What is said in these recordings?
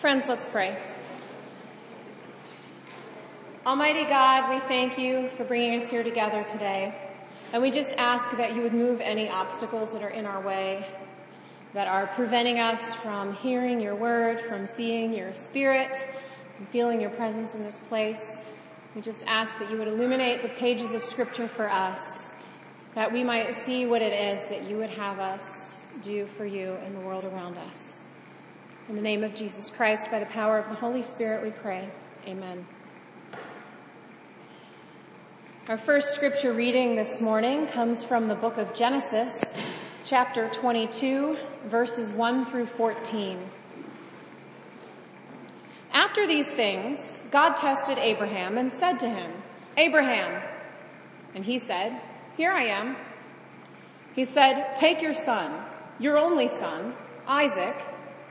Friends, let's pray. Almighty God, we thank you for bringing us here together today. And we just ask that you would move any obstacles that are in our way, that are preventing us from hearing your word, from seeing your spirit, and feeling your presence in this place. We just ask that you would illuminate the pages of scripture for us, that we might see what it is that you would have us do for you in the world around us. In the name of Jesus Christ, by the power of the Holy Spirit, we pray. Amen. Our first scripture reading this morning comes from the book of Genesis, chapter 22, verses 1 through 14. After these things, God tested Abraham and said to him, Abraham. And he said, Here I am. He said, Take your son, your only son, Isaac,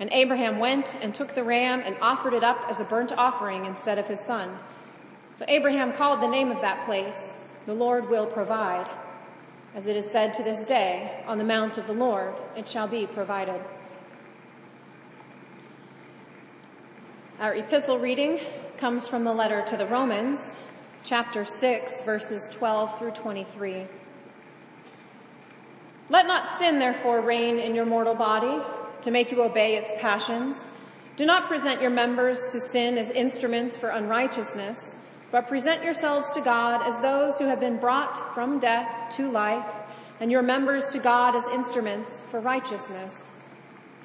And Abraham went and took the ram and offered it up as a burnt offering instead of his son. So Abraham called the name of that place, the Lord will provide. As it is said to this day, on the mount of the Lord it shall be provided. Our epistle reading comes from the letter to the Romans, chapter 6, verses 12 through 23. Let not sin therefore reign in your mortal body to make you obey its passions. Do not present your members to sin as instruments for unrighteousness, but present yourselves to God as those who have been brought from death to life, and your members to God as instruments for righteousness.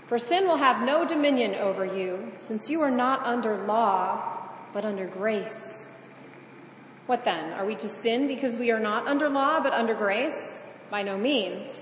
For sin will have no dominion over you, since you are not under law, but under grace. What then? Are we to sin because we are not under law, but under grace? By no means.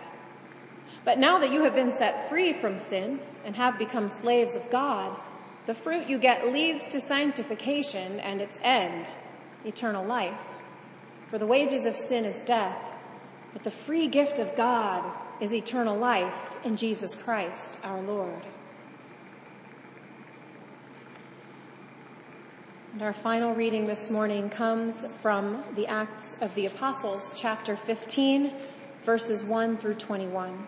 But now that you have been set free from sin and have become slaves of God, the fruit you get leads to sanctification and its end, eternal life. For the wages of sin is death, but the free gift of God is eternal life in Jesus Christ our Lord. And our final reading this morning comes from the Acts of the Apostles, chapter 15, verses 1 through 21.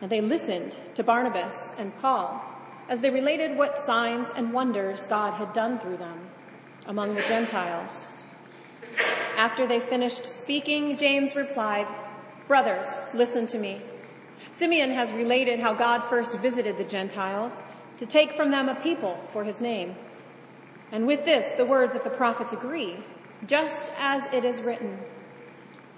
and they listened to Barnabas and Paul as they related what signs and wonders God had done through them among the Gentiles. After they finished speaking, James replied, Brothers, listen to me. Simeon has related how God first visited the Gentiles to take from them a people for his name. And with this, the words of the prophets agree just as it is written.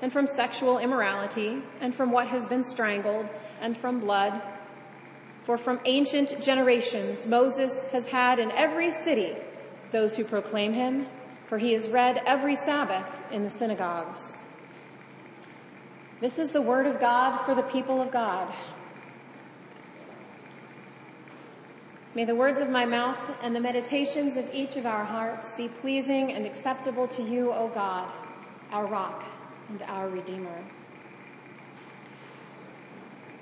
and from sexual immorality, and from what has been strangled, and from blood. For from ancient generations Moses has had in every city those who proclaim him, for he is read every Sabbath in the synagogues. This is the word of God for the people of God. May the words of my mouth and the meditations of each of our hearts be pleasing and acceptable to you, O God, our rock and our redeemer.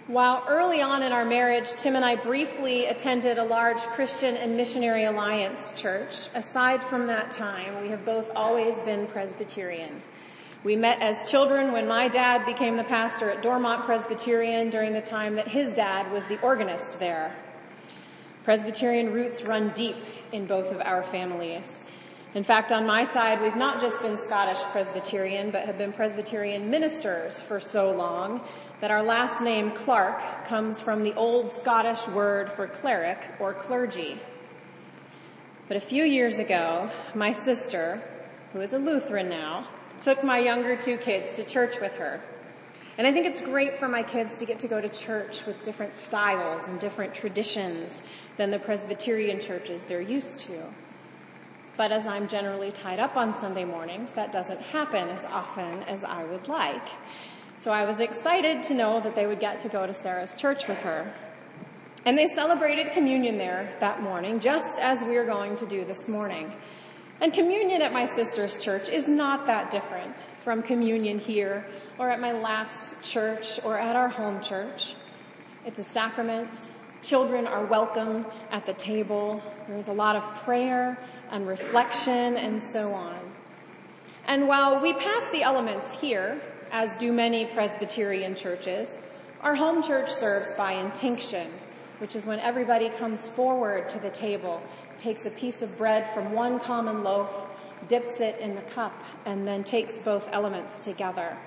While early on in our marriage, Tim and I briefly attended a large Christian and Missionary Alliance church. Aside from that time, we have both always been Presbyterian. We met as children when my dad became the pastor at Dormont Presbyterian during the time that his dad was the organist there. Presbyterian roots run deep in both of our families. In fact, on my side, we've not just been Scottish Presbyterian, but have been Presbyterian ministers for so long that our last name, Clark, comes from the old Scottish word for cleric or clergy. But a few years ago, my sister, who is a Lutheran now, took my younger two kids to church with her. And I think it's great for my kids to get to go to church with different styles and different traditions than the Presbyterian churches they're used to. But as I'm generally tied up on Sunday mornings, that doesn't happen as often as I would like. So I was excited to know that they would get to go to Sarah's church with her. And they celebrated communion there that morning, just as we are going to do this morning. And communion at my sister's church is not that different from communion here or at my last church or at our home church. It's a sacrament Children are welcome at the table. There's a lot of prayer and reflection and so on. And while we pass the elements here, as do many Presbyterian churches, our home church serves by intinction, which is when everybody comes forward to the table, takes a piece of bread from one common loaf, dips it in the cup, and then takes both elements together.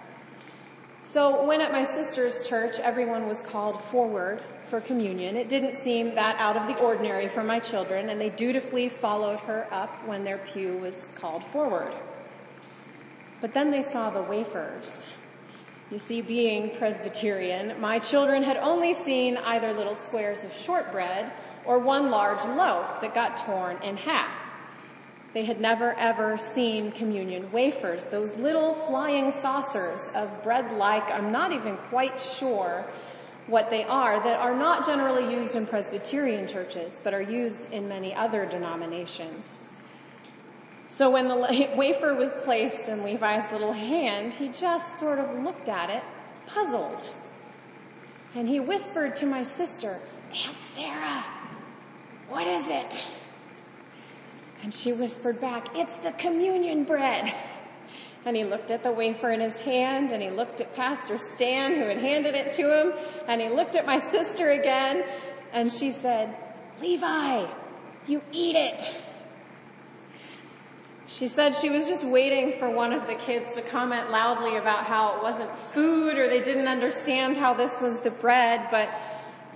So when at my sister's church everyone was called forward for communion, it didn't seem that out of the ordinary for my children, and they dutifully followed her up when their pew was called forward. But then they saw the wafers. You see, being Presbyterian, my children had only seen either little squares of shortbread or one large loaf that got torn in half. They had never ever seen communion wafers, those little flying saucers of bread like, I'm not even quite sure what they are, that are not generally used in Presbyterian churches, but are used in many other denominations. So when the wafer was placed in Levi's little hand, he just sort of looked at it, puzzled. And he whispered to my sister, Aunt Sarah, what is it? And she whispered back, it's the communion bread. And he looked at the wafer in his hand and he looked at Pastor Stan who had handed it to him and he looked at my sister again and she said, Levi, you eat it. She said she was just waiting for one of the kids to comment loudly about how it wasn't food or they didn't understand how this was the bread, but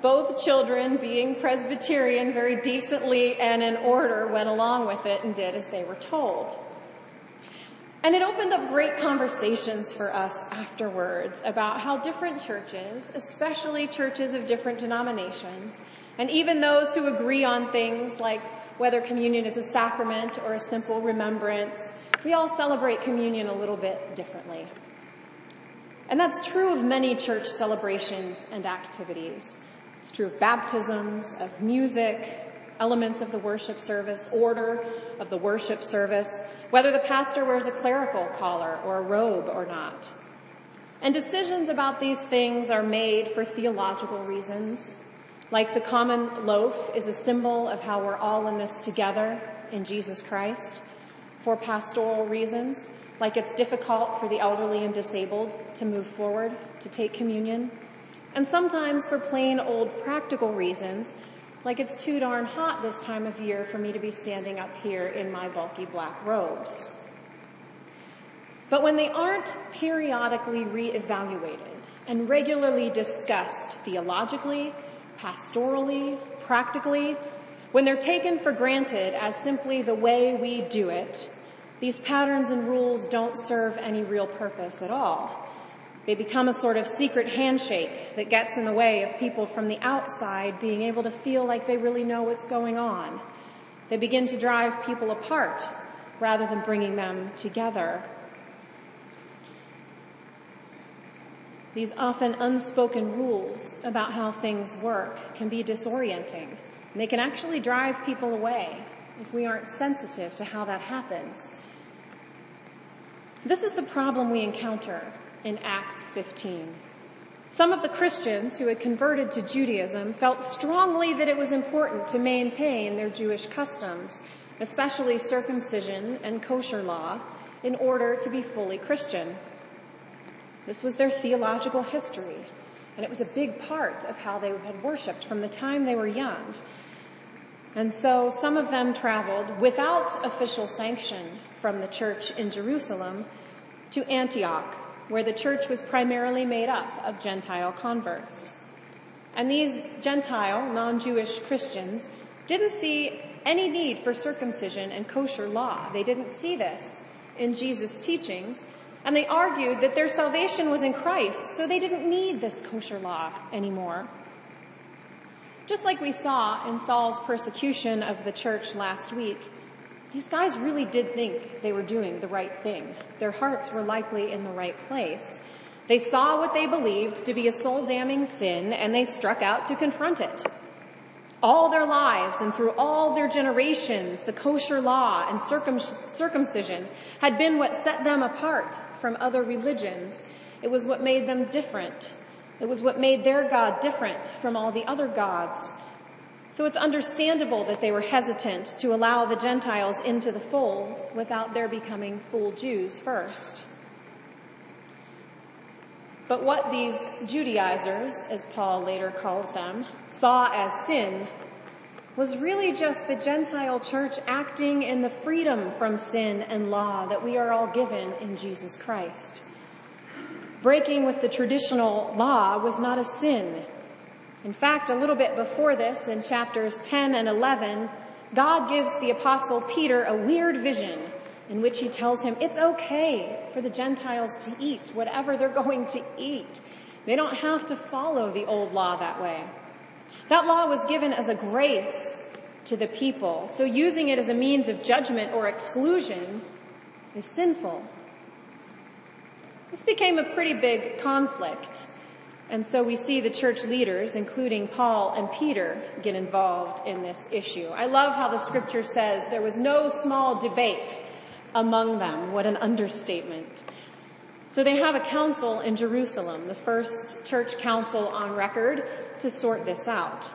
both children, being Presbyterian, very decently and in order went along with it and did as they were told. And it opened up great conversations for us afterwards about how different churches, especially churches of different denominations, and even those who agree on things like whether communion is a sacrament or a simple remembrance, we all celebrate communion a little bit differently. And that's true of many church celebrations and activities. It's true of baptisms, of music, elements of the worship service, order of the worship service, whether the pastor wears a clerical collar or a robe or not. And decisions about these things are made for theological reasons. Like the common loaf is a symbol of how we're all in this together in Jesus Christ. For pastoral reasons, like it's difficult for the elderly and disabled to move forward to take communion and sometimes for plain old practical reasons, like it's too darn hot this time of year for me to be standing up here in my bulky black robes. But when they aren't periodically reevaluated and regularly discussed theologically, pastorally, practically, when they're taken for granted as simply the way we do it, these patterns and rules don't serve any real purpose at all. They become a sort of secret handshake that gets in the way of people from the outside being able to feel like they really know what's going on. They begin to drive people apart rather than bringing them together. These often unspoken rules about how things work can be disorienting. And they can actually drive people away if we aren't sensitive to how that happens. This is the problem we encounter in Acts 15. Some of the Christians who had converted to Judaism felt strongly that it was important to maintain their Jewish customs, especially circumcision and kosher law, in order to be fully Christian. This was their theological history, and it was a big part of how they had worshiped from the time they were young. And so some of them traveled without official sanction from the church in Jerusalem to Antioch where the church was primarily made up of Gentile converts. And these Gentile, non-Jewish Christians didn't see any need for circumcision and kosher law. They didn't see this in Jesus' teachings, and they argued that their salvation was in Christ, so they didn't need this kosher law anymore. Just like we saw in Saul's persecution of the church last week, these guys really did think they were doing the right thing. Their hearts were likely in the right place. They saw what they believed to be a soul damning sin and they struck out to confront it. All their lives and through all their generations, the kosher law and circum- circumcision had been what set them apart from other religions. It was what made them different. It was what made their God different from all the other gods. So it's understandable that they were hesitant to allow the Gentiles into the fold without their becoming full Jews first. But what these Judaizers, as Paul later calls them, saw as sin was really just the Gentile church acting in the freedom from sin and law that we are all given in Jesus Christ. Breaking with the traditional law was not a sin. In fact, a little bit before this, in chapters 10 and 11, God gives the apostle Peter a weird vision in which he tells him it's okay for the Gentiles to eat whatever they're going to eat. They don't have to follow the old law that way. That law was given as a grace to the people, so using it as a means of judgment or exclusion is sinful. This became a pretty big conflict. And so we see the church leaders, including Paul and Peter, get involved in this issue. I love how the scripture says there was no small debate among them. What an understatement. So they have a council in Jerusalem, the first church council on record to sort this out.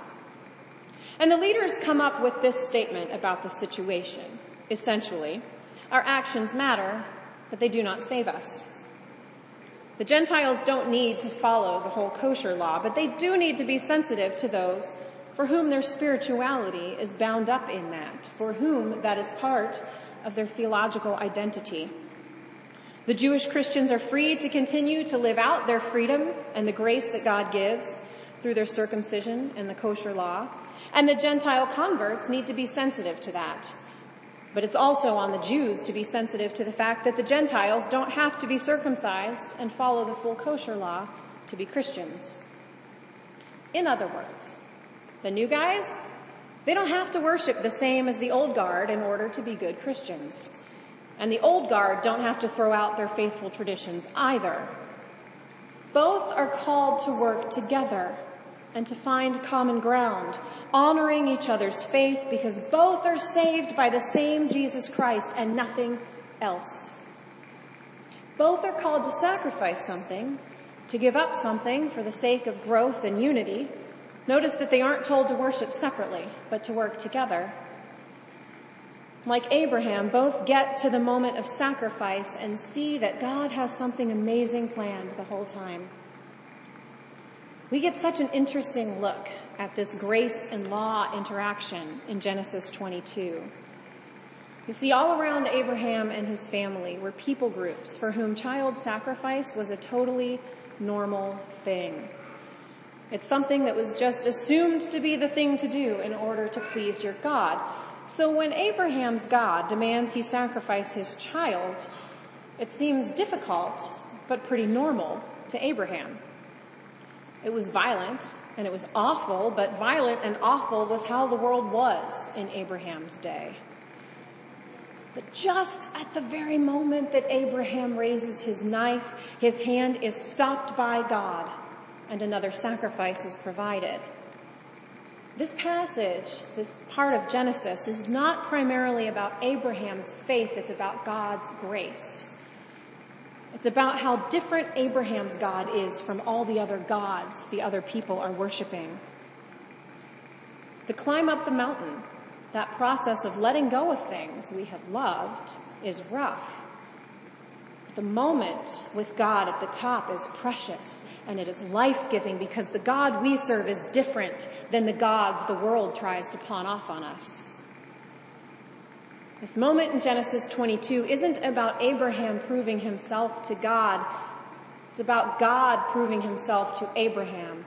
And the leaders come up with this statement about the situation. Essentially, our actions matter, but they do not save us. The Gentiles don't need to follow the whole kosher law, but they do need to be sensitive to those for whom their spirituality is bound up in that, for whom that is part of their theological identity. The Jewish Christians are free to continue to live out their freedom and the grace that God gives through their circumcision and the kosher law. And the Gentile converts need to be sensitive to that. But it's also on the Jews to be sensitive to the fact that the Gentiles don't have to be circumcised and follow the full kosher law to be Christians. In other words, the new guys, they don't have to worship the same as the old guard in order to be good Christians. And the old guard don't have to throw out their faithful traditions either. Both are called to work together and to find common ground, honoring each other's faith because both are saved by the same Jesus Christ and nothing else. Both are called to sacrifice something, to give up something for the sake of growth and unity. Notice that they aren't told to worship separately, but to work together. Like Abraham, both get to the moment of sacrifice and see that God has something amazing planned the whole time. We get such an interesting look at this grace and law interaction in Genesis 22. You see, all around Abraham and his family were people groups for whom child sacrifice was a totally normal thing. It's something that was just assumed to be the thing to do in order to please your God. So when Abraham's God demands he sacrifice his child, it seems difficult, but pretty normal to Abraham. It was violent and it was awful, but violent and awful was how the world was in Abraham's day. But just at the very moment that Abraham raises his knife, his hand is stopped by God and another sacrifice is provided. This passage, this part of Genesis, is not primarily about Abraham's faith, it's about God's grace. It's about how different Abraham's God is from all the other gods the other people are worshiping. The climb up the mountain, that process of letting go of things we have loved, is rough. The moment with God at the top is precious and it is life-giving because the God we serve is different than the gods the world tries to pawn off on us. This moment in Genesis 22 isn't about Abraham proving himself to God. It's about God proving himself to Abraham.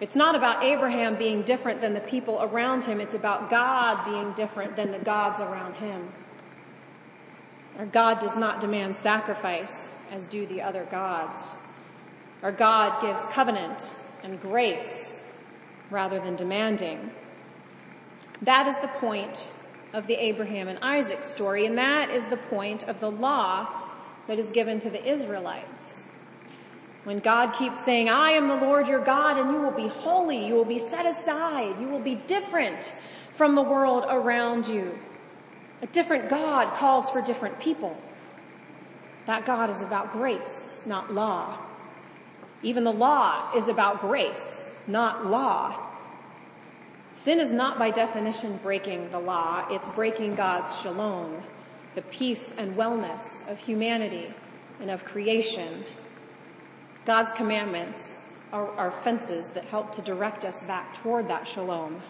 It's not about Abraham being different than the people around him. It's about God being different than the gods around him. Our God does not demand sacrifice as do the other gods. Our God gives covenant and grace rather than demanding. That is the point of the Abraham and Isaac story, and that is the point of the law that is given to the Israelites. When God keeps saying, I am the Lord your God and you will be holy, you will be set aside, you will be different from the world around you. A different God calls for different people. That God is about grace, not law. Even the law is about grace, not law. Sin is not by definition breaking the law, it's breaking God's shalom, the peace and wellness of humanity and of creation. God's commandments are, are fences that help to direct us back toward that shalom.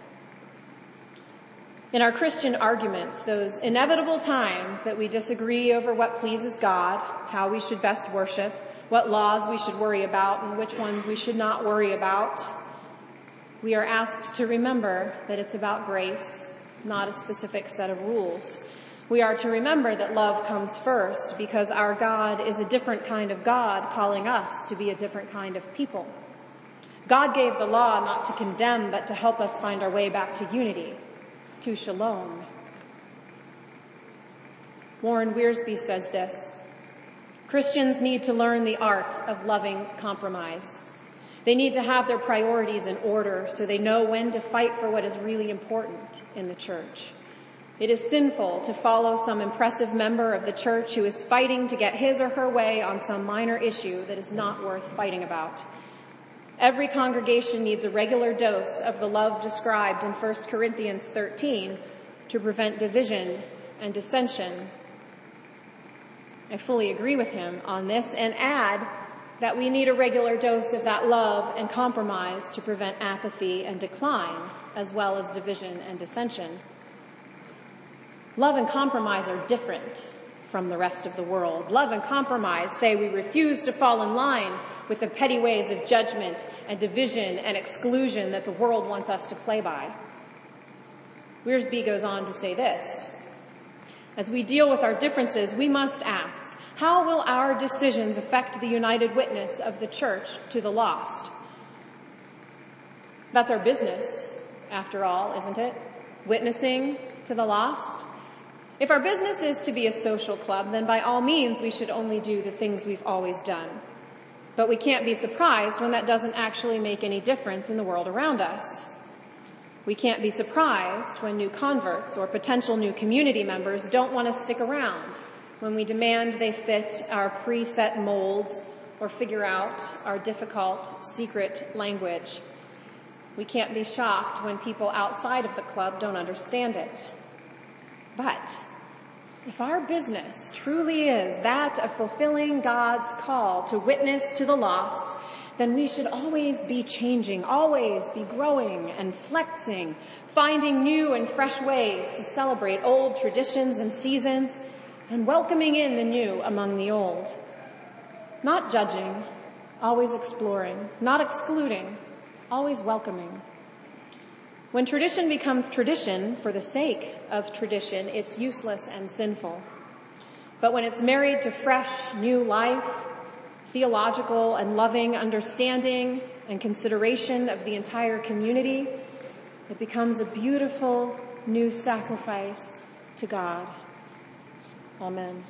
In our Christian arguments, those inevitable times that we disagree over what pleases God, how we should best worship, what laws we should worry about, and which ones we should not worry about, we are asked to remember that it's about grace, not a specific set of rules. We are to remember that love comes first because our God is a different kind of God calling us to be a different kind of people. God gave the law not to condemn, but to help us find our way back to unity, to shalom. Warren Wiersbe says this, Christians need to learn the art of loving compromise. They need to have their priorities in order so they know when to fight for what is really important in the church. It is sinful to follow some impressive member of the church who is fighting to get his or her way on some minor issue that is not worth fighting about. Every congregation needs a regular dose of the love described in 1 Corinthians 13 to prevent division and dissension. I fully agree with him on this and add that we need a regular dose of that love and compromise to prevent apathy and decline, as well as division and dissension. Love and compromise are different from the rest of the world. Love and compromise say we refuse to fall in line with the petty ways of judgment and division and exclusion that the world wants us to play by. Wiersbe goes on to say this. As we deal with our differences, we must ask, how will our decisions affect the united witness of the church to the lost? That's our business, after all, isn't it? Witnessing to the lost. If our business is to be a social club, then by all means we should only do the things we've always done. But we can't be surprised when that doesn't actually make any difference in the world around us. We can't be surprised when new converts or potential new community members don't want to stick around, when we demand they fit our preset molds or figure out our difficult secret language. We can't be shocked when people outside of the club don't understand it. But if our business truly is that of fulfilling God's call to witness to the lost, then we should always be changing, always be growing and flexing, finding new and fresh ways to celebrate old traditions and seasons and welcoming in the new among the old. Not judging, always exploring, not excluding, always welcoming. When tradition becomes tradition for the sake of tradition, it's useless and sinful. But when it's married to fresh, new life, theological and loving understanding and consideration of the entire community, it becomes a beautiful new sacrifice to God. Amen.